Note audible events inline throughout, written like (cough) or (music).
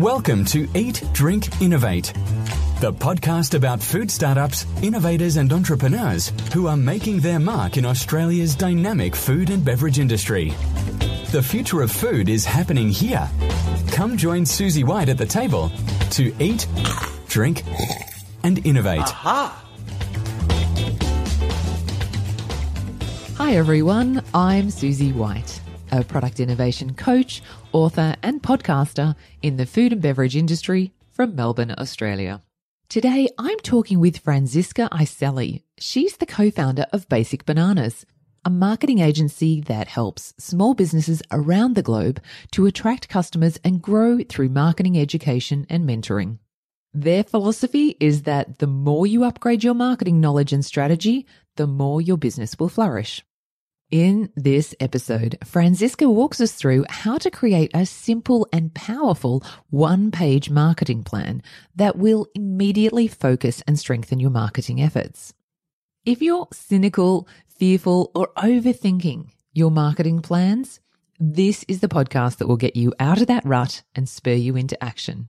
Welcome to Eat, Drink, Innovate, the podcast about food startups, innovators, and entrepreneurs who are making their mark in Australia's dynamic food and beverage industry. The future of food is happening here. Come join Susie White at the table to eat, drink, and innovate. Aha! Hi everyone, I'm Susie White, a product innovation coach, author, and podcaster in the food and beverage industry from Melbourne, Australia. Today I'm talking with Franziska Iselli. She's the co-founder of Basic Bananas, a marketing agency that helps small businesses around the globe to attract customers and grow through marketing education and mentoring. Their philosophy is that the more you upgrade your marketing knowledge and strategy, the more your business will flourish. In this episode, Franziska walks us through how to create a simple and powerful one page marketing plan that will immediately focus and strengthen your marketing efforts. If you're cynical, fearful, or overthinking your marketing plans, this is the podcast that will get you out of that rut and spur you into action.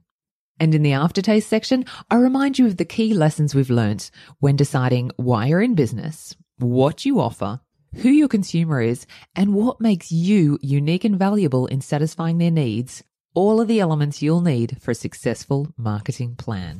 And in the aftertaste section, I remind you of the key lessons we've learnt when deciding why you're in business, what you offer, who your consumer is, and what makes you unique and valuable in satisfying their needs. All are the elements you'll need for a successful marketing plan.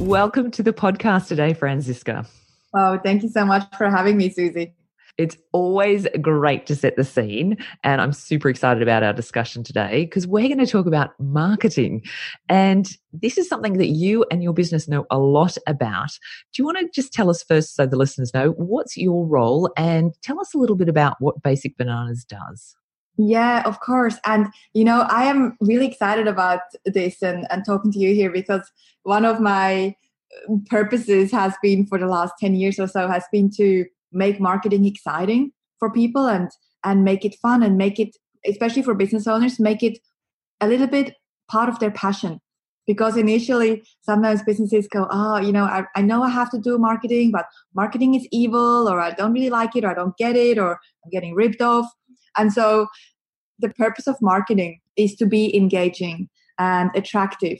Welcome to the podcast today, Franziska. Oh, thank you so much for having me, Susie. It's always great to set the scene. And I'm super excited about our discussion today because we're going to talk about marketing. And this is something that you and your business know a lot about. Do you want to just tell us first, so the listeners know, what's your role and tell us a little bit about what Basic Bananas does? Yeah, of course. And, you know, I am really excited about this and, and talking to you here because one of my uh, purposes has been for the last 10 years or so has been to make marketing exciting for people and and make it fun and make it especially for business owners make it a little bit part of their passion. Because initially sometimes businesses go oh you know I, I know i have to do marketing but marketing is evil or i don't really like it or i don't get it or i'm getting ripped off. And so the purpose of marketing is to be engaging and attractive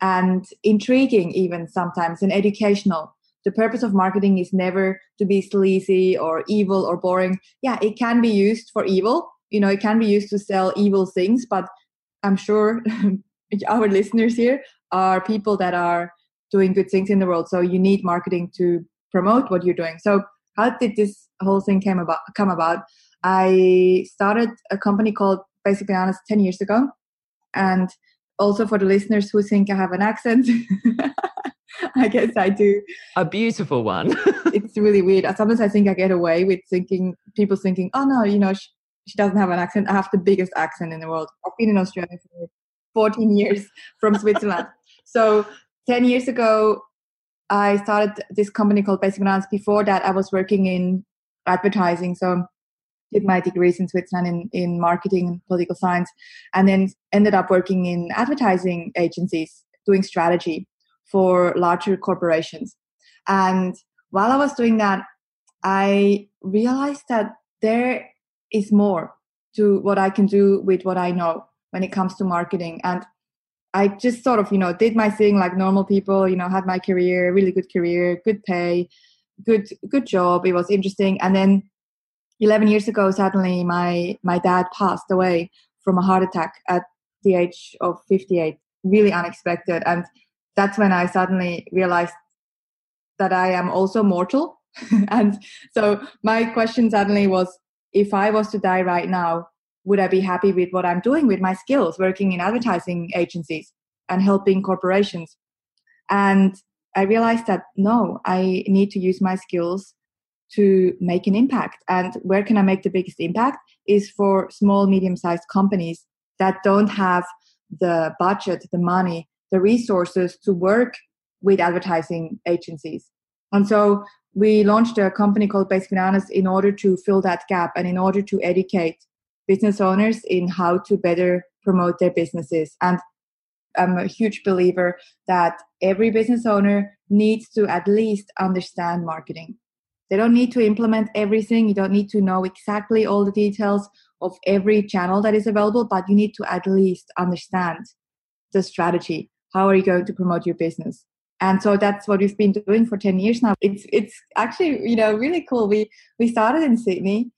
and intriguing even sometimes and educational the purpose of marketing is never to be sleazy or evil or boring. Yeah, it can be used for evil. You know, it can be used to sell evil things, but I'm sure (laughs) our listeners here are people that are doing good things in the world. So you need marketing to promote what you're doing. So how did this whole thing came about come about? I started a company called Basic Bananas 10 years ago. And also for the listeners who think I have an accent, (laughs) I guess I do. A beautiful one. (laughs) it's really weird. Sometimes I think I get away with thinking, people thinking, oh no, you know, she, she doesn't have an accent. I have the biggest accent in the world. I've been in Australia for 14 years from (laughs) Switzerland. so 10 years ago, I started this company called Basic Bananas. Before that, I was working in advertising. So did my degrees in Switzerland in, in marketing and political science, and then ended up working in advertising agencies doing strategy for larger corporations. And while I was doing that, I realized that there is more to what I can do with what I know when it comes to marketing. And I just sort of, you know, did my thing like normal people, you know, had my career, really good career, good pay, good good job. It was interesting. And then 11 years ago, suddenly my my dad passed away from a heart attack at the age of 58, really unexpected. And that's when I suddenly realized that I am also mortal. (laughs) and so my question suddenly was if I was to die right now, would I be happy with what I'm doing with my skills, working in advertising agencies and helping corporations? And I realized that no, I need to use my skills to make an impact. And where can I make the biggest impact is for small, medium sized companies that don't have the budget, the money the resources to work with advertising agencies. And so we launched a company called Basic Bananas in order to fill that gap and in order to educate business owners in how to better promote their businesses. And I'm a huge believer that every business owner needs to at least understand marketing. They don't need to implement everything. You don't need to know exactly all the details of every channel that is available, but you need to at least understand the strategy. How are you going to promote your business? And so that's what we've been doing for 10 years now. It's it's actually, you know, really cool. We we started in Sydney,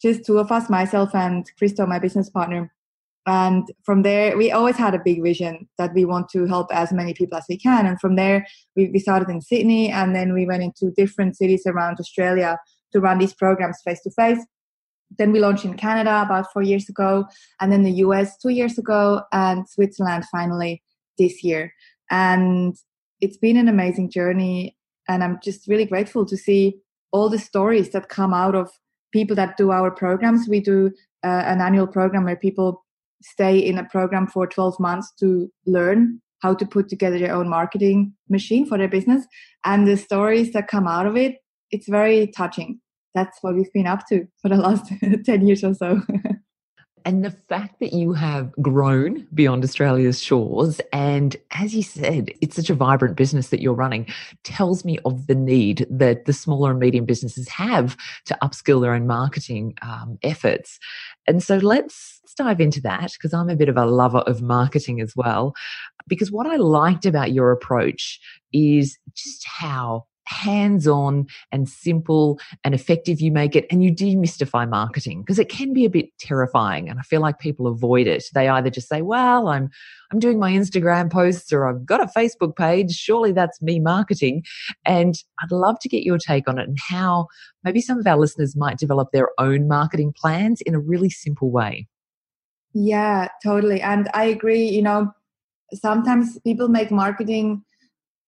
just two of us, myself and Christo, my business partner. And from there, we always had a big vision that we want to help as many people as we can. And from there, we, we started in Sydney and then we went into different cities around Australia to run these programs face to face. Then we launched in Canada about four years ago, and then the US two years ago, and Switzerland finally this year. And it's been an amazing journey. And I'm just really grateful to see all the stories that come out of people that do our programs. We do uh, an annual program where people stay in a program for 12 months to learn how to put together their own marketing machine for their business. And the stories that come out of it, it's very touching. That's what we've been up to for the last (laughs) 10 years or so. (laughs) and the fact that you have grown beyond Australia's shores, and as you said, it's such a vibrant business that you're running, tells me of the need that the smaller and medium businesses have to upskill their own marketing um, efforts. And so let's, let's dive into that because I'm a bit of a lover of marketing as well. Because what I liked about your approach is just how hands on and simple and effective you make it and you demystify marketing because it can be a bit terrifying and I feel like people avoid it. They either just say, well, I'm, I'm doing my Instagram posts or I've got a Facebook page. Surely that's me marketing. And I'd love to get your take on it and how maybe some of our listeners might develop their own marketing plans in a really simple way. Yeah, totally. And I agree, you know, sometimes people make marketing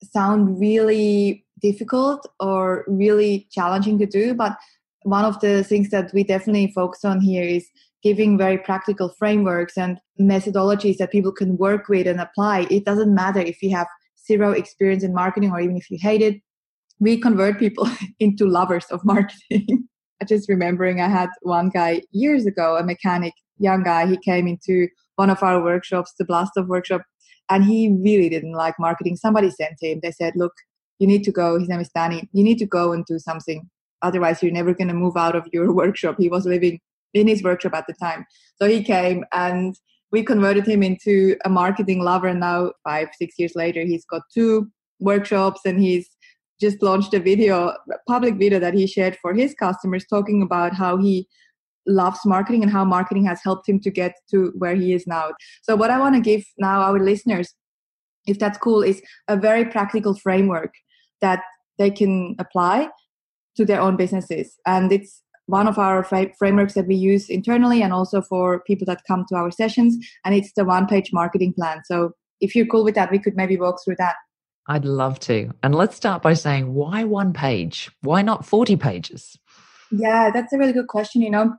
sound really difficult or really challenging to do. But one of the things that we definitely focus on here is giving very practical frameworks and methodologies that people can work with and apply. It doesn't matter if you have zero experience in marketing or even if you hate it. We convert people (laughs) into lovers of marketing. (laughs) I just remembering I had one guy years ago, a mechanic, young guy, he came into one of our workshops, the Blast Off workshop, and he really didn't like marketing. Somebody sent him, they said, Look, you need to go. His name is Danny. You need to go and do something. Otherwise, you're never going to move out of your (laughs) workshop. He was living in his workshop at the time. So he came and we converted him into a marketing lover. And now, five, six years later, he's got two workshops and he's just launched a video, a public video that he shared for his customers talking about how he loves marketing and how marketing has helped him to get to where he is now. So, what I want to give now our listeners, if that's cool, is a very practical framework that they can apply to their own businesses. And it's one of our frameworks that we use internally and also for people that come to our sessions. And it's the one page marketing plan. So if you're cool with that, we could maybe walk through that. I'd love to. And let's start by saying, why one page? Why not 40 pages? Yeah, that's a really good question. You know,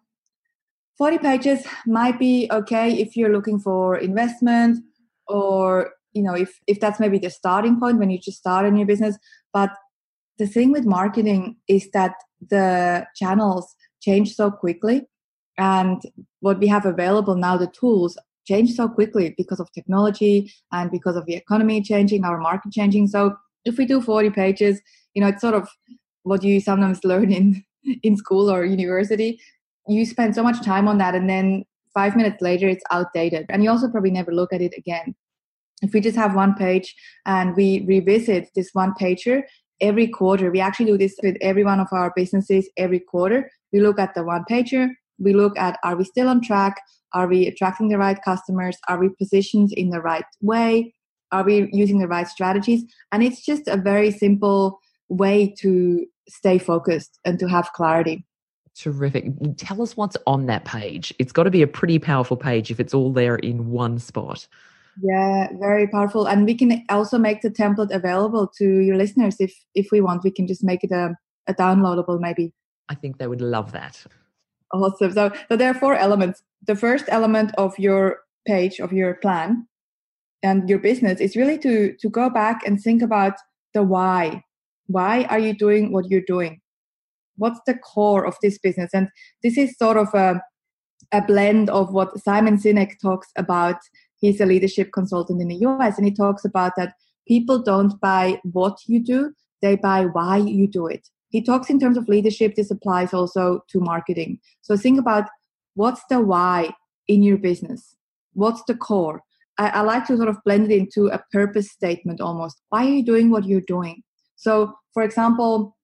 40 pages might be okay if you're looking for investment or you know if if that's maybe the starting point when you just start a new business. But the thing with marketing is that the channels change so quickly and what we have available now the tools change so quickly because of technology and because of the economy changing our market changing. So if we do 40 pages you know it's sort of what you sometimes learn in (laughs) in school or university. You spend so much time on that and then five minutes later it's outdated. And you also probably never look at it again if we just have one page and we revisit this one pager every quarter, we actually do this with every one of our businesses every quarter. We look at the one pager, we look at are we still on track? Are we attracting the right customers? Are we positioned in the right way? Are we using the right strategies? And it's just a very simple way to stay focused and to have clarity. Terrific. Tell us what's on that page. It's got to be a pretty powerful page if it's all there in one spot. Yeah, very powerful. And we can also make the template available to your listeners if if we want. We can just make it a, a downloadable maybe. I think they would love that. Awesome. So, so there are four elements. The first element of your page of your plan and your business is really to to go back and think about the why. Why are you doing what you're doing? What's the core of this business? And this is sort of a a blend of what Simon Sinek talks about he's a leadership consultant in the US, and he talks about that people don't buy what you do, they buy why you do it. He talks in terms of leadership, this applies also to marketing. So think about what's the why in your business? What's the core? I, I like to sort of blend it into a purpose statement almost. Why are you doing what you're doing? So, for example,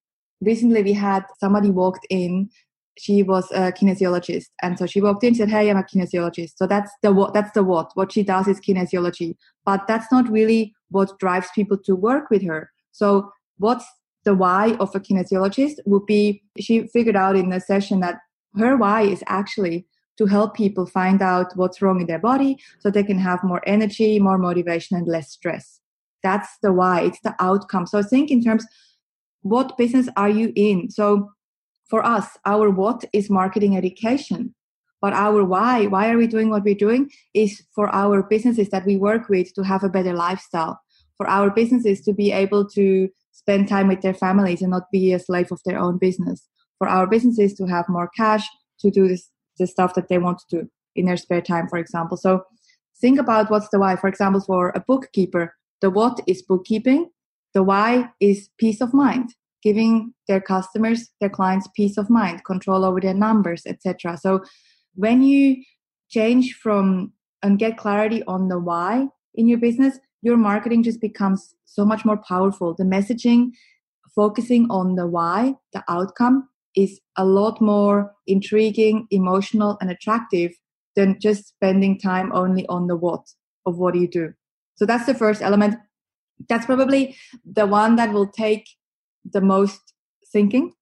recently we had somebody walked in she was a kinesiologist. And so she walked in and said hey i'm a kinesiologist. So that's the what that's the what. What she does is kinesiology. But that's not really what drives people to work with her. So what's the why of a kinesiologist would be she figured out in the session that her why is actually to help people find out what's wrong in their body so they can have more energy more motivation and less stress. That's the why. It's the outcome. So think in terms what business are you in? So for us our what is marketing education but our why why are we doing what we're doing is for our businesses that we work with to have a better lifestyle. For our businesses to be able to spend time with their families and not be a slave of their own business. For our businesses to have more cash to do this the stuff that they want to do in their spare time for example. So think about what's the why. For example for a bookkeeper the what is bookkeeping the why is peace of mind, giving their customers, their clients peace of mind, control over their numbers, etc. So when you change from and get clarity on the why in your business, your marketing just becomes so much more powerful. The messaging focusing on the why, the outcome, is a lot more intriguing, emotional, and attractive than just spending time only on the what of what you do. So that's the first element that's probably the one that will take the most thinking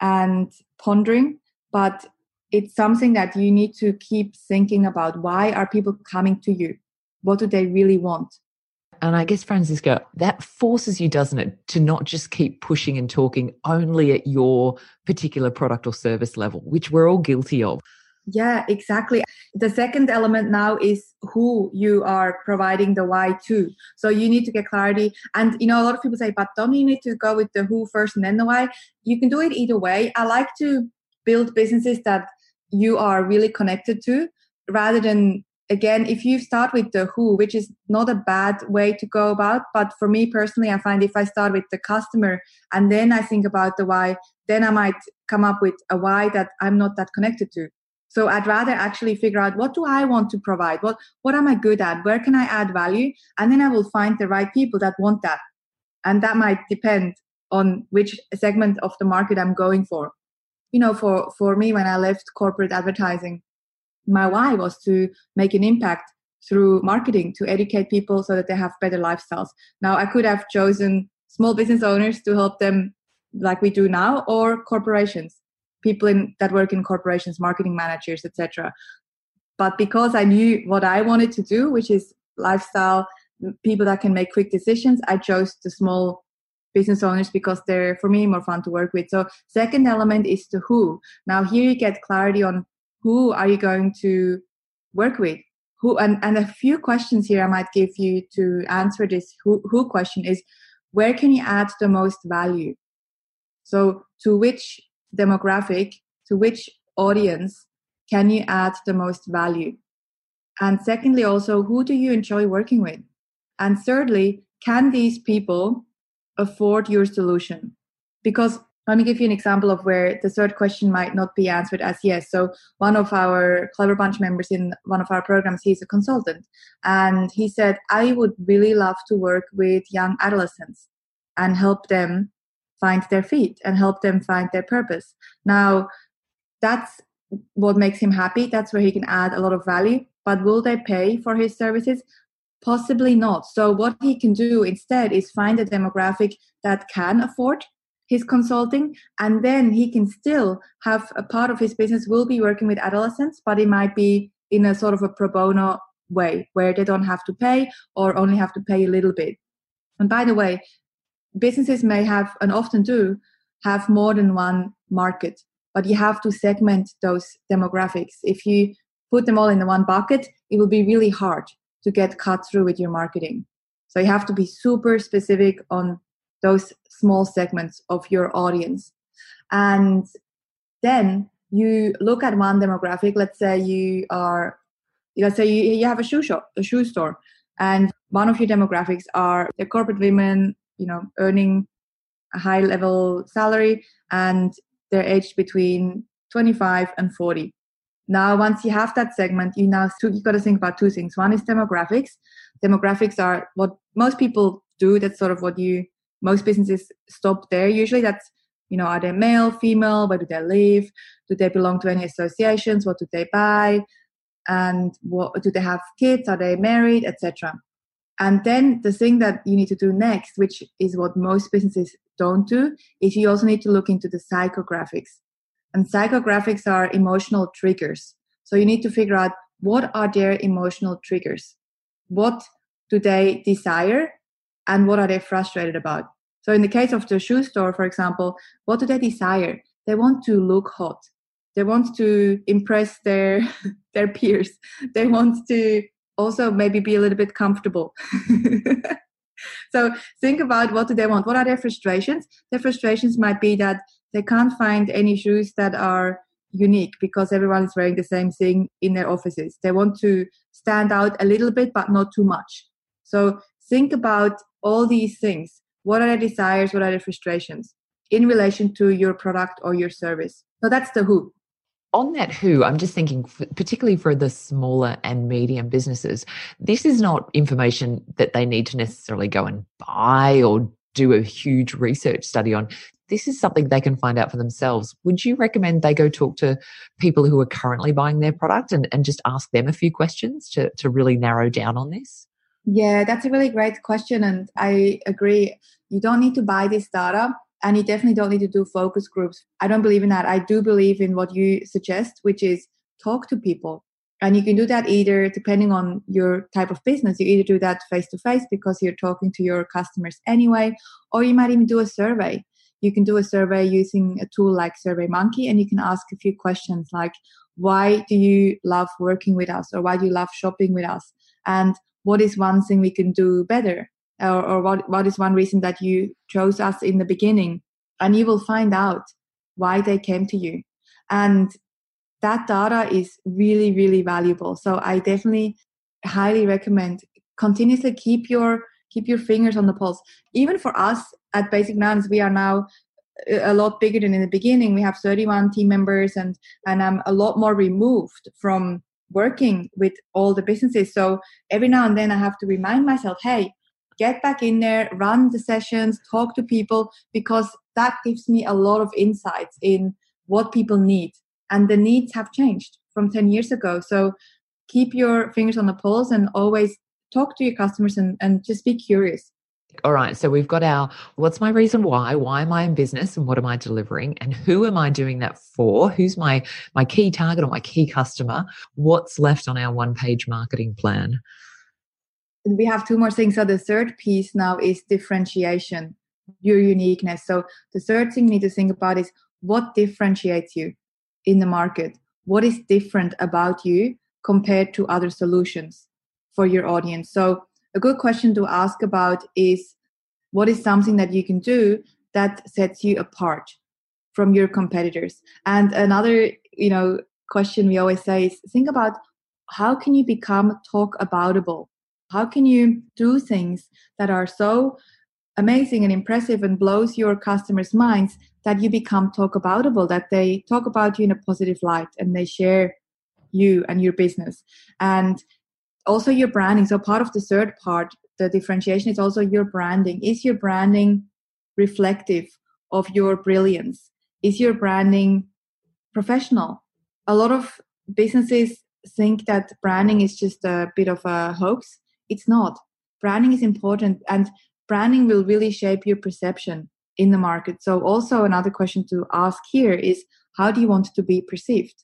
and pondering but it's something that you need to keep thinking about. Why are people coming to you? What do they really want? And I guess, Franziska, that forces you, doesn't it, to not just keep pushing and talking only at your particular product or service level, which we're all guilty of. Yeah, exactly. The second element now is who you are providing the why to. So you need to get clarity. And you know, a lot of people say, but don't you need to go with the who first and then the why? You can do it either way. I like to build businesses that you are really connected to rather than again if you start with the who which is not a bad way to go about but for me personally i find if i start with the customer and then i think about the why then i might come up with a why that i'm not that connected to so I'd rather actually figure out what do I want to provide? What what am I good at? Where can I add value? And then I will find the right people that want that. And that might depend on which segment of the market I'm going for. You know, for, for me when I left corporate advertising, my why was to make an impact through marketing to educate people so that they have better lifestyles. Now I could have chosen small business owners to help them like we do now or corporations people in that work in corporations marketing managers etc but because i knew what i wanted to do which is lifestyle people that can make quick decisions i chose the small business owners because they're for me more fun to work with. So second element is the who. Now here you get clarity on who are you going to work with? Who and, and a few questions here i might give you to answer this who, who question is where can you add the most value? So to which demographic, to which audience can you add the most value? And secondly, also, who do you enjoy working with? And thirdly, can these people afford your solution? Because let me give you an example of where the third question might not be answered as yes. So one of our Clever Bunch members in one of our programs, he's a consultant. And he said, I would really love to work with young adolescents and help them find their feet and help them find their purpose. Now, that's what makes him happy. That's where he can add a lot of value. But will they pay for his services? Possibly not. So, what he can do instead is find a demographic that can afford his consulting, and then he can still have a part of his business will be working with adolescents, but it might be in a sort of a pro bono way where they don't have to pay or only have to pay a little bit. And by the way, businesses may have and often do have more than one market but you have to segment those demographics. If you put them all in the one bucket it will be really hard to get cut through with your marketing. So you have to be super specific on those small segments of your audience. And then you look at one demographic let's say you are let's say you, you have a shoe shop a shoe store and one of your demographics are the corporate women you know earning a high level salary and they're aged between 25 and 40 Now, once you have that segment, you now you got to think about two things. One is demographics. Demographics are what most people do. That's sort of what you most businesses stop there. Usually, that's you know, are they male, female? Where do they live? Do they belong to any associations? What do they buy? And what do they have kids? Are they married, etc. And then the thing that you need to do next, which is what most businesses don't do, is you also need to look into the psychographics. And psychographics are emotional triggers. So you need to figure out what are their emotional triggers? What do they desire? And what are they frustrated about? So in the case of the shoe store, for example, what do they desire? They want to look hot. They want to impress their (laughs) their peers. They want to also maybe be a little bit comfortable. (laughs) so think about what do they want? What are their frustrations? Their frustrations might be that they can't find any shoes that are unique because everyone is wearing the same thing in their offices. They want to stand out a little bit, but not too much. So think about all these things. What are their desires? What are their frustrations in relation to your product or your service? So that's the who on that who i'm just thinking particularly for the smaller and medium businesses this is not information that they need to necessarily go and buy or do a huge research study on. This is something they can find out for themselves. Would you recommend they go talk to people who are currently buying their product and, and just ask them a few questions to, to really narrow down on this? Yeah that's a really great question and i agree. You don't need to buy this data and you definitely don't need to do focus groups. I don't believe in that. I do believe in what you suggest, which is talk to people. And you can do that either depending on your type of business. You either do that face to face because you're talking to your customers anyway, or you might even do a survey. You can do a survey using a tool like SurveyMonkey and you can ask a few questions like, why do you love working with us? Or why do you love shopping with us? And what is one thing we can do better? Or, or what, what is one reason that you chose us in the beginning? And you will find out why they came to you. And that data is really really valuable. So i definitely highly recommend continuously keep your keep your fingers on the pulse. Even for us at Basic Bananas we are now a lot bigger than in the beginning. We have 31 team members and and i'm a lot more removed from working with all the businesses. So every now and then i have to remind myself hey get back in there, run the sessions, talk to people, because that gives me a lot of insights in what people need. And the needs have changed from 10 years ago. So keep your fingers on the pulse and always talk to your customers and, and just be curious. All right. So we've got our what's my reason why? Why am I in business and what am I delivering? And who am I doing that for? Who's my my key target or my key customer? What's left on our one page marketing plan? We have two more things. So the third piece now is differentiation, your uniqueness. So the third thing you need to think about is what differentiates you in the market? What is different about you compared to other solutions for your audience? So a good question to ask about is what is something that you can do that sets you apart from your competitors? And another, you know, question we always say is think about how can you become talk aboutable how can you do things that are so amazing and impressive and blows your customers' minds that you become talk aboutable, that they talk about you in a positive light and they share you and your business. And also your branding. So part of the third part, the differentiation is also your branding. Is your branding reflective of your brilliance? Is your branding professional? A lot of businesses think that branding is just a bit of a hoax it's not. Branding is important and branding will really shape your perception in the market. So, also another question to ask here is how do you want to be perceived?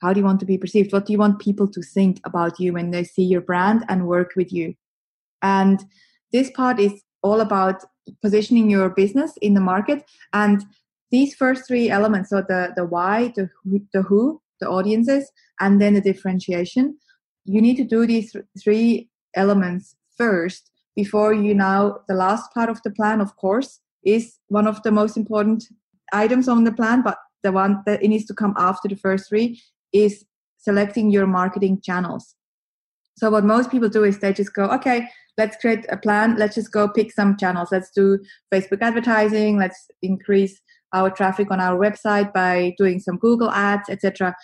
How do you want to be perceived? What do you want people to think about you when they see your brand and work with you? And this part is all about positioning your business in the market. And these first three elements so the, the why, the who, the who, the audiences, and then the differentiation you need to do these three elements first before you now the last part of the plan of course is one of the most important items on the plan but the one that it needs to come after the first three is selecting your marketing channels. So what most people do is they just go okay let's create a plan. Let's just go pick some channels. Let's do facebook advertising. Let's increase our traffic on our website by doing some google ads etc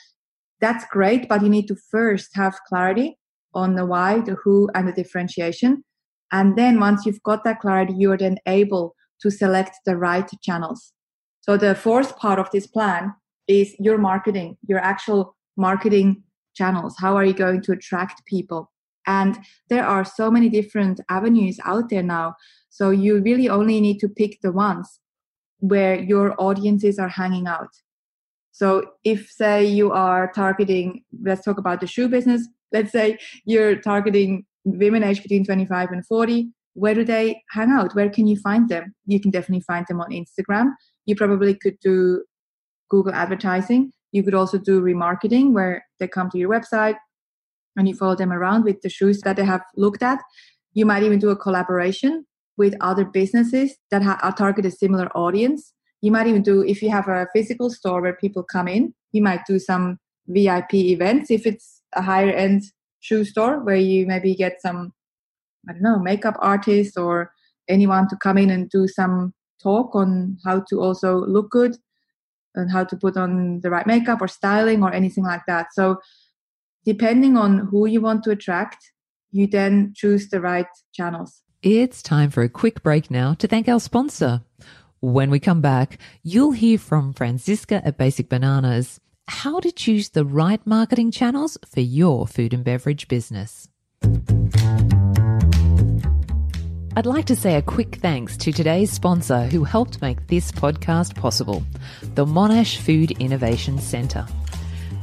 that's great, but you need to first have clarity on the why, the who, and the differentiation. And then once you've got that clarity, you're then able to select the right channels. So the fourth part of this plan is your marketing, your actual marketing channels. How are you going to attract people? And there are so many different avenues out there now. So you really only need to pick the ones where your audiences are hanging out. So if say you are targeting, let's talk about the shoe business. Let's say you're targeting women aged between 25 and 40. Where do they hang out? Where can you find them? You can definitely find them on Instagram. You probably could do Google advertising. You could also do remarketing where they come to your website and you follow them around with the shoes that they have looked at. You might even do a collaboration with other businesses that ha- target a similar audience. You might even do, if you have a physical store where people come in, you might do some VIP events if it's a higher end shoe store where you maybe get some, I don't know, makeup artist or anyone to come in and do some talk on how to also look good and how to put on the right makeup or styling or anything like that. So, depending on who you want to attract, you then choose the right channels. It's time for a quick break now to thank our sponsor. When we come back, you'll hear from Franziska at Basic Bananas how to choose the right marketing channels for your food and beverage business. I'd like to say a quick thanks to today's sponsor who helped make this podcast possible the Monash Food Innovation Centre.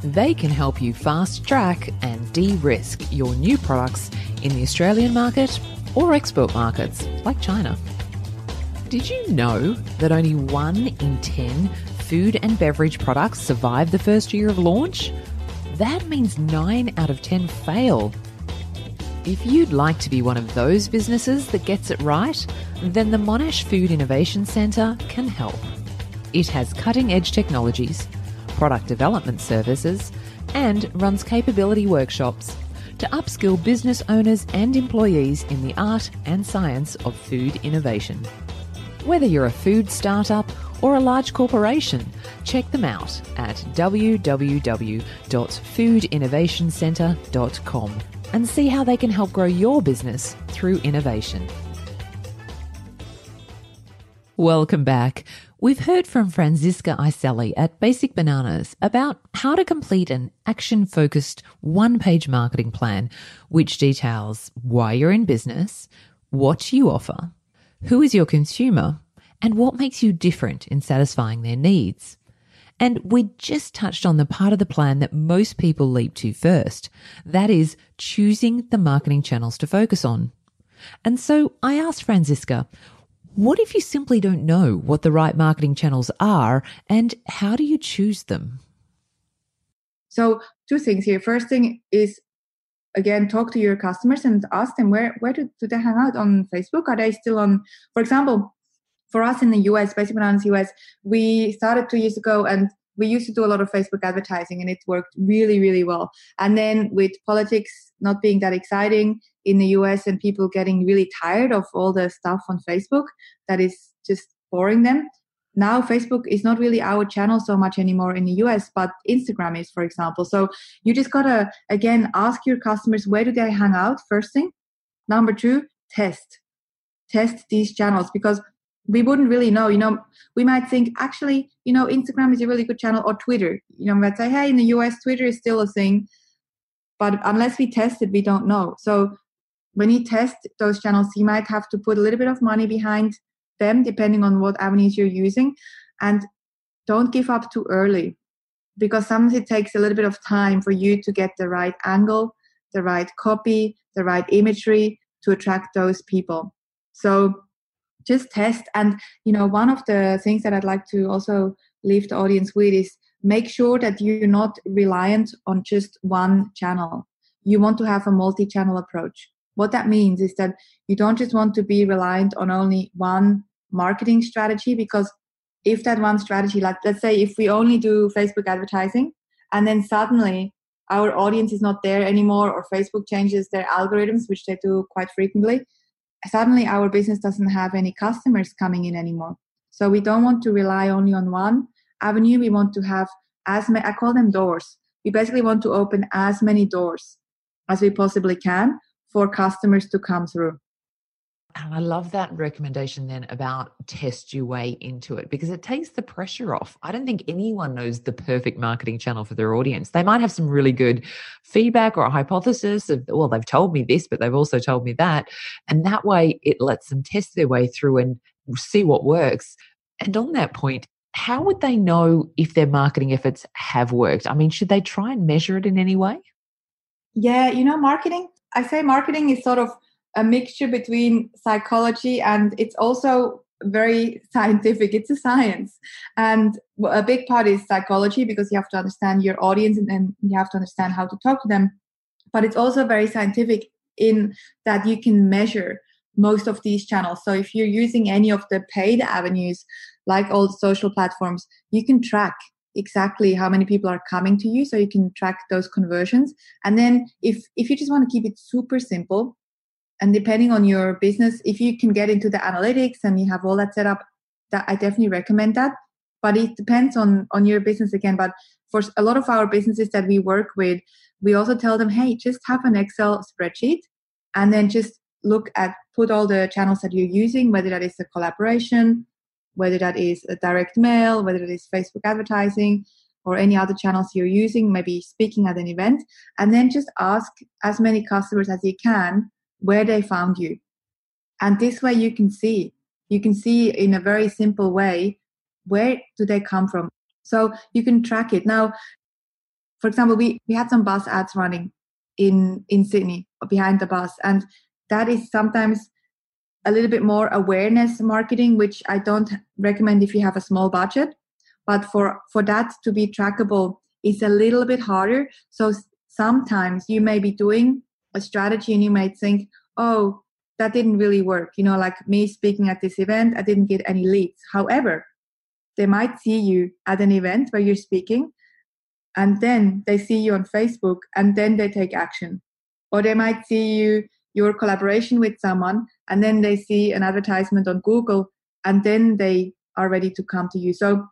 They can help you fast track and de risk your new products in the Australian market or export markets like China. Did you know that only one in 10 food and beverage products survive the first year of launch? That means 9 out of 10 fail. If you'd like to be one of those businesses that gets it right, then the Monash Food Innovation Centre can help. It has cutting edge technologies, product development services, and runs capability workshops to upskill business owners and employees in the art and science of food innovation. Whether you're a food startup or a large corporation, check them out at www.foodinnovationcentre.com and see how they can help grow your business through innovation. Welcome back. We've heard from Franziska Iselli at Basic Bananas about how to complete an action focused one page marketing plan, which details why you're in business, what you offer, who is your consumer, and what makes you different in satisfying their needs. And we just touched on the part of the plan that most people leap to first. That is choosing the marketing channels to focus on. And so I asked Franziska, what if you simply don't know what the right marketing channels are and how do you choose them? So, two things here. First thing is again talk to your customers and ask them where where do, do they hang out on Facebook? Are they still on for example, for us in the US, Basic Bananas US, we started two years ago and we used to do a lot of Facebook advertising and it worked really, really well. And then with politics not being that exciting in the US and people getting really tired of all the stuff on Facebook that is just boring them. Now Facebook is not really our channel so much anymore in the US, but Instagram is, for example. So you just gotta again ask your customers where do they hang out, first thing. Number two, test. Test these channels because we wouldn't really know. You know, we might think actually, you know, Instagram is a really good channel or Twitter. You know, might say, hey, in the US, Twitter is still a thing. But unless we test it, we don't know. So when you test those channels, you might have to put a little bit of money behind them, depending on what avenues you're using. And don't give up too early because sometimes it takes a little bit of time for you to get the right angle, the right copy, the right imagery to attract those people. So just test. And you know one of the things that i'd like to also leave the audience with is make sure that you're not reliant on just one channel. You want to have a multi-channel approach. What that means is that you don't just want to be reliant on only one marketing strategy because if that one strategy like let's say if we only do facebook advertising and then suddenly our audience is not there anymore or facebook changes their algorithms which they do quite frequently suddenly our business doesn't have any customers coming in anymore. So we don't want to rely only on one avenue. We want to have as I call them doors. we basically want to open as many doors as we possibly can for customers to come through. And I love that recommendation then about test your way into it because it takes the pressure off. I don't think anyone knows the perfect marketing channel for their audience. They might have some really good feedback or a hypothesis of, well, they've told me this, but they've also told me that. And that way it lets them test their way through and see what works. And on that point, how would they know if their marketing efforts have worked? I mean, should they try and measure it in any way? Yeah, you know, marketing, I say marketing is sort of a mixture between psychology and it's also very scientific. It's a science. And a big part is psychology because you have to understand your audience and then you have to understand how to talk to them. But it's also very scientific in that you can measure most of these channels. So if you're using any of the paid avenues like all social platforms you can track exactly how many people are coming to you. So you can track those conversions. And then if if you just want to keep it super simple and depending on your business if you can get into the analytics and you have all that set up that i definitely recommend that. But it depends on on your business again. But for a lot of our businesses that we work with we also tell them hey just have an excel spreadsheet and then just look at put all the channels that you're using whether that is a collaboration whether that is a direct mail whether it is facebook advertising or any other channels you're using maybe speaking at an event and then just ask as many customers as you can where they found you. And this way you can see, you can see in a very simple way, where do they come from? So you can track it. Now, for example, we, we had some bus ads running in, in Sydney behind the bus. And that is sometimes a little bit more awareness marketing, which I don't recommend if you have a small budget. But for, for that to be trackable is a little bit harder. So sometimes you may be doing a strategy and you might think, oh, that didn't really work. You know, like me speaking at this event, I didn't get any leads. However, they might see you at an event where you're speaking and then they see you on Facebook and then they take action. Or they might see you, your collaboration with someone, and then they see an advertisement on Google and then they are ready to come to you. So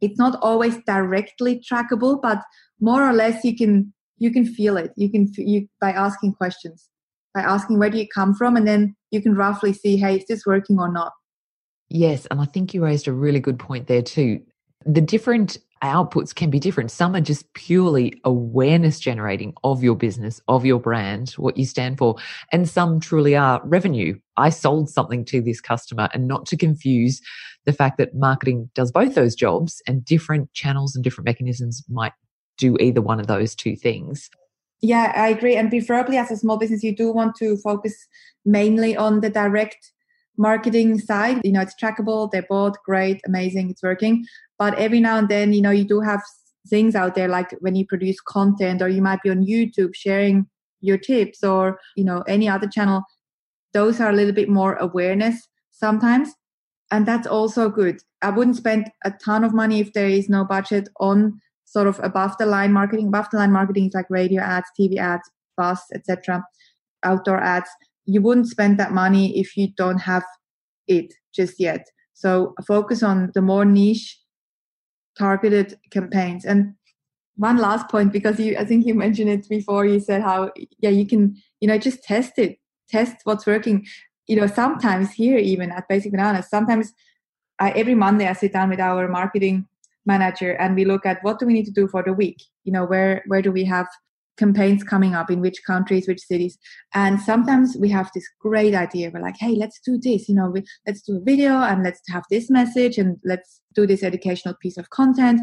it's not always directly trackable, but more or less you can you can feel it. You can you by asking questions. By asking where do you come from? And then you can roughly see hey is this working or not? Yes and i think you raised a really good point there too. The different outputs can be different. Some are just purely awareness generating of your business of your brand what you stand for and some truly are revenue. I sold something to this customer and not to confuse the fact that marketing does both those jobs and different channels and different mechanisms might do either one of those two things. Yeah, I agree. And preferably as a small business, you do want to focus mainly on the direct marketing side. You know, it's trackable, they're both great, amazing, it's working. But every now and then, you know, you do have things out there like when you produce content or you might be on YouTube sharing your tips or, you know, any other channel. Those are a little bit more awareness sometimes. And that's also good. I wouldn't spend a ton of money if there is no budget on sort of above the line marketing. Above the line marketing is like radio ads, TV ads, bus, etc., outdoor ads. You wouldn't spend that money if you don't have it just yet. So focus on the more niche targeted campaigns. And one last point, because you, I think you mentioned it before. You said how, yeah, you can, you know, just test it, test what's working. You know, sometimes here, even at Basic Bananas, sometimes I, every Monday I sit down with our marketing manager and we look at what do we need to do for the week? You know where where do we have campaigns coming up in which countries which cities? And sometimes we have this great idea. We're like hey let's do this you know we, let's do a video and let's have this message and let's do this educational piece of content.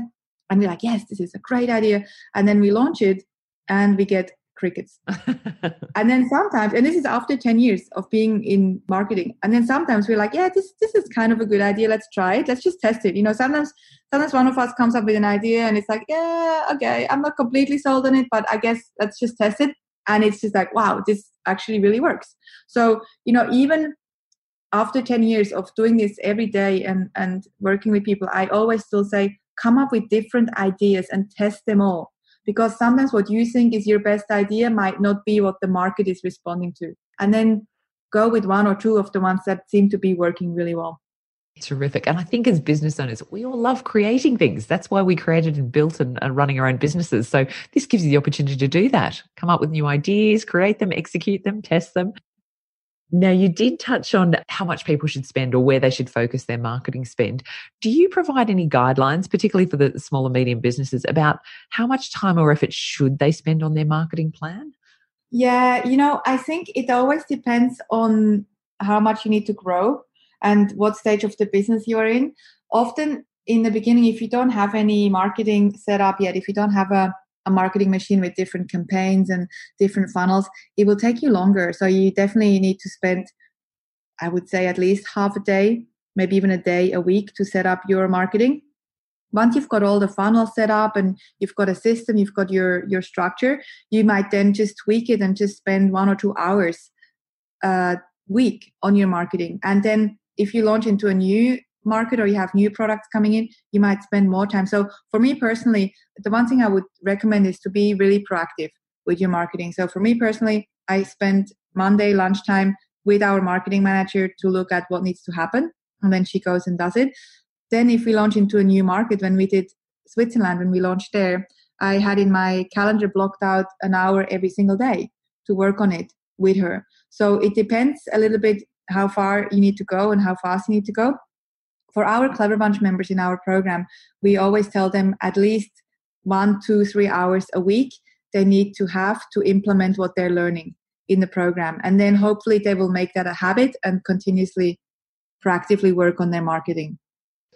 And we're like yes this is a great idea. And then we launch it and we get crickets. (laughs) and then sometimes, and this is after 10 years of being in marketing. And then sometimes we're like, yeah, this, this is kind of a good idea. Let's try it. Let's just test it. You know, sometimes, sometimes one of us comes up with an idea and it's like, yeah, okay, I'm not completely sold on it, but I guess let's just test it. And it's just like, wow, this actually really works. So, you know, even after 10 years of doing this every day and, and working with people, I always still say, come up with different ideas and test them all because sometimes what you think is your best idea might not be what the market is responding to and then go with one or two of the ones that seem to be working really well Terrific. And I think as business owners, we all love creating things. That's why we created and built and, and, running our own businesses. So this gives you the opportunity to do that. Come up with new ideas, create them, execute them, test them. Now, you did touch on how much people should spend or where they should focus their marketing spend. Do you provide any guidelines, particularly for the small and medium businesses, about how much time or effort should they spend on their marketing plan? Yeah, you know, I think it always depends on how much you need to grow and what stage of the business you're in. Often in the beginning, if you don't have any marketing set up yet, if you don't have a, a marketing machine with different campaigns and different funnels, it will take you longer. So you definitely need to spend, I would say, at least half a day, maybe even a day a week to set up your marketing. Once you've got all the funnels set up and you've got a system, you've got your your structure, you might then just tweak it and just spend one or two hours a week on your marketing. And then if you launch into a new market or you have new products coming in, you might spend more time. So for me personally, the one thing I would recommend is to be really proactive with your marketing. So for me personally, I spend Monday lunchtime with our marketing manager to look at what needs to happen. And then she goes and does it. Then if we launch into a new market, when we did Switzerland, when we launched there, I had in my calendar blocked out an hour every single day to work on it with her. So it depends a little bit how far you need to go and how fast you need to go. For our Clever Bunch members in our program, we always tell them at least one, two, three hours a week they need to have to implement what they're learning in the program. And then hopefully they will make that a habit and continuously proactively work on their marketing.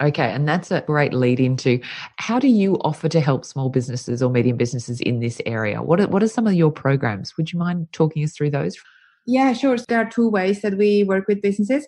Okay, and that's a great lead into how do you offer to help small businesses or medium businesses in this area? What are, what are some of your programs? Would you mind talking us through those? Yeah, sure. So there are two ways that we work with businesses.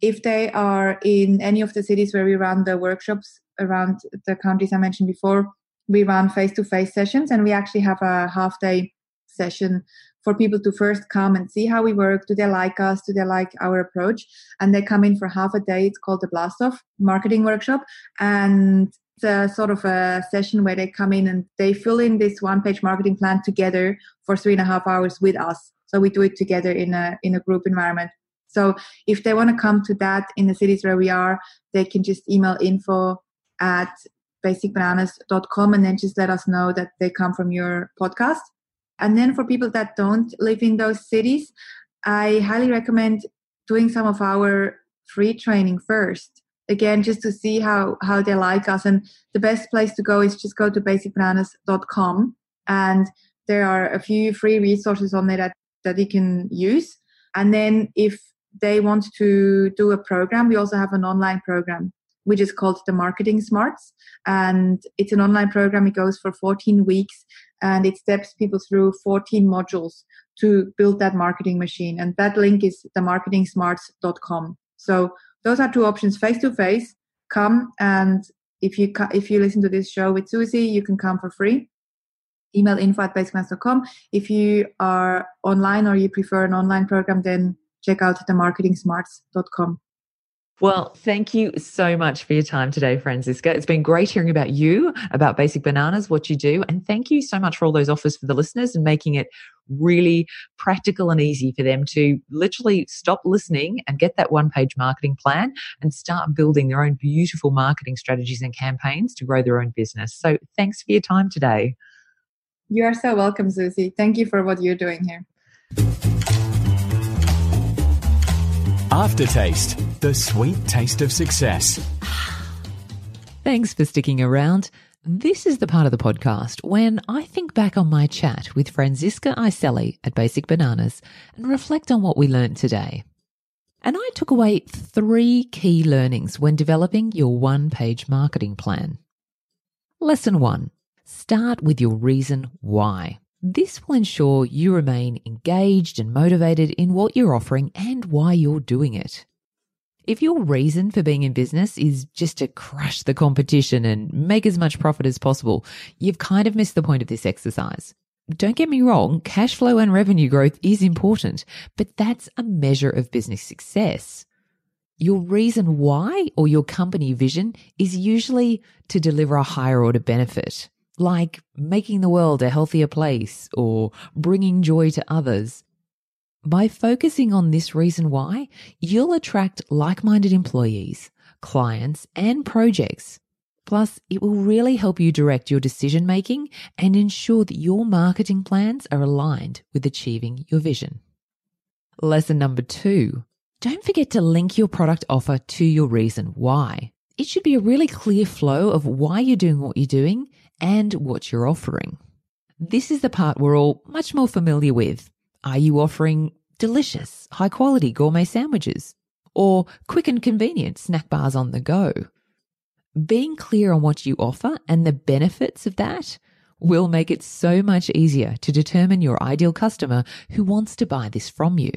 If they are in any of the cities where we run the workshops around the countries I mentioned before, we run face to face sessions and we actually have a half day session for people to first come and see how we work. Do they like us? Do they like our approach? And they come in for half a day. It's called the Blast Off Marketing Workshop. And it's a sort of a session where they come in and they fill in this one page marketing plan together for three and a half hours with us. So we do it together in a in a group environment. So if they want to come to that in the cities where we are, they can just email info at basicbananas.com and then just let us know that they come from your podcast. And then for people that don't live in those cities, I highly recommend doing some of our free training first. Again, just to see how, how they like us. And the best place to go is just go to basicbananas.com. And there are a few free resources on there that that they can use. And then if they want to do a program, we also have an online program which is called the Marketing Smarts. And it's an online program. It goes for 14 weeks and it steps people through 14 modules to build that marketing machine. And that link is themarketingsmarts.com. So those are two options face to face. Come and if you if you listen to this show with Susie, you can come for free email info at basicbananas.com. If you are online or you prefer an online program, then check out the marketingsmarts.com. Well, thank you so much for your time today, Franziska. It's been great hearing about you, about Basic Bananas, what you do. And thank you so much for all those offers for the listeners and making it really practical and easy for them to literally stop listening and get that one page marketing plan and start building their own beautiful marketing strategies and campaigns to grow their own business. So thanks for your time today. You are so welcome, Susie. Thank you for what you're doing here. Aftertaste, the sweet taste of success. Thanks for sticking around. This is the part of the podcast when I think back on my chat with Franziska Iselli at Basic Bananas and reflect on what we learned today. And I took away three key learnings when developing your one page marketing plan. Lesson one Start with your reason why. This will ensure you remain engaged and motivated in what you're offering and why you're doing it. If your reason for being in business is just to crush the competition and make as much profit as possible, you've kind of missed the point of this exercise. Don't get me wrong, cash flow and revenue growth is important, but that's a measure of business success. Your reason why or your company vision is usually to deliver a higher order benefit like making the world a healthier place or bringing joy to others. By focusing on this reason why, you'll attract like minded employees, clients, and projects. Plus, it will really help you direct your decision making and ensure that your marketing plans are aligned with achieving your vision. Lesson number two. Don't forget to link your product offer to your reason why. It should be a really clear flow of why you're doing what you're doing and what you're offering. This is the part we're all much more familiar with. Are you offering delicious, high quality gourmet sandwiches? Or quick and convenient snack bars on the go? Being clear on what you offer and the benefits of that will make it so much easier to determine your ideal customer who wants to buy this from you.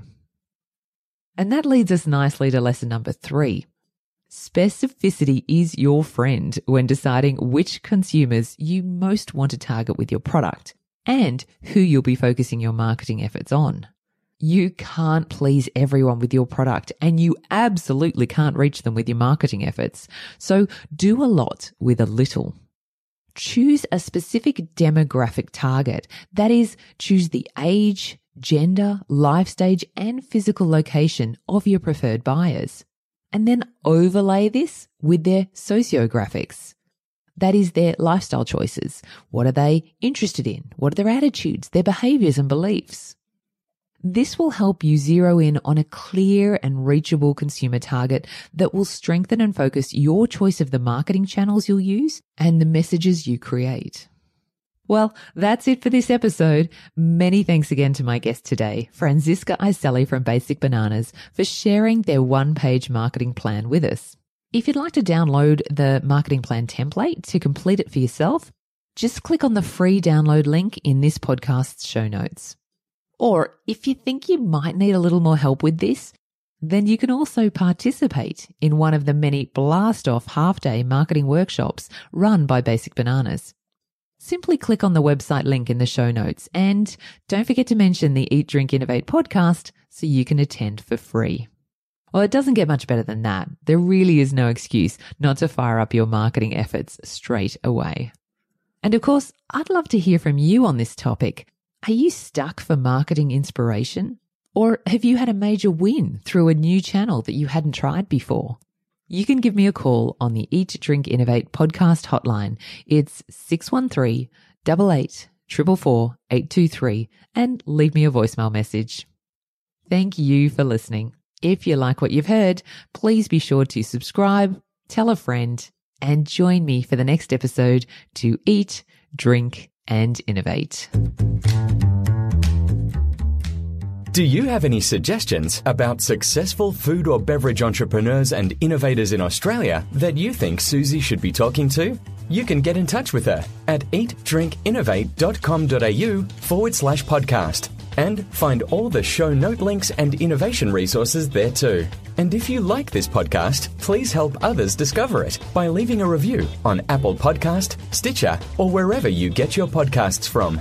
And that leads us nicely to lesson number three. Specificity is your friend when deciding which consumers you most want to target with your product and who you'll be focusing your marketing efforts on. You can't please everyone with your product and you absolutely can't reach them with your marketing efforts. So do a lot with a little. Choose a specific demographic target. That is, choose the age, gender, life stage, and physical location of your preferred buyers. And then overlay this with their sociographics. That is their lifestyle choices. What are they interested in? What are their attitudes, their behaviors and beliefs? This will help you zero in on a clear and reachable consumer target that will strengthen and focus your choice of the marketing channels you'll use and the messages you create. Well, that's it for this episode. Many thanks again to my guest today, Franziska Iselli from Basic Bananas, for sharing their one page marketing plan with us. If you'd like to download the marketing plan template to complete it for yourself, just click on the free download link in this podcast's show notes. Or if you think you might need a little more help with this, then you can also participate in one of the many blast off half day marketing workshops run by Basic Bananas. Simply click on the website link in the show notes and don't forget to mention the Eat, Drink, Innovate podcast so you can attend for free. Well, it doesn't get much better than that. There really is no excuse not to fire up your marketing efforts straight away. And of course, I'd love to hear from you on this topic. Are you stuck for marketing inspiration? Or have you had a major win through a new channel that you hadn't tried before? You can give me a call on the Eat, Drink, Innovate podcast hotline. It's 613 88 823 and leave me a voicemail message. Thank you for listening. If you like what you've heard, please be sure to subscribe, tell a friend, and join me for the next episode to eat, drink, and innovate. Do you have any suggestions about successful food or beverage entrepreneurs and innovators in Australia that you think Susie should be talking to? You can get in touch with her at eatdrinkinnovate.com.au forward slash podcast and find all the show note links and innovation resources there too. And if you like this podcast, please help others discover it by leaving a review on Apple Podcast, Stitcher, or wherever you get your podcasts from.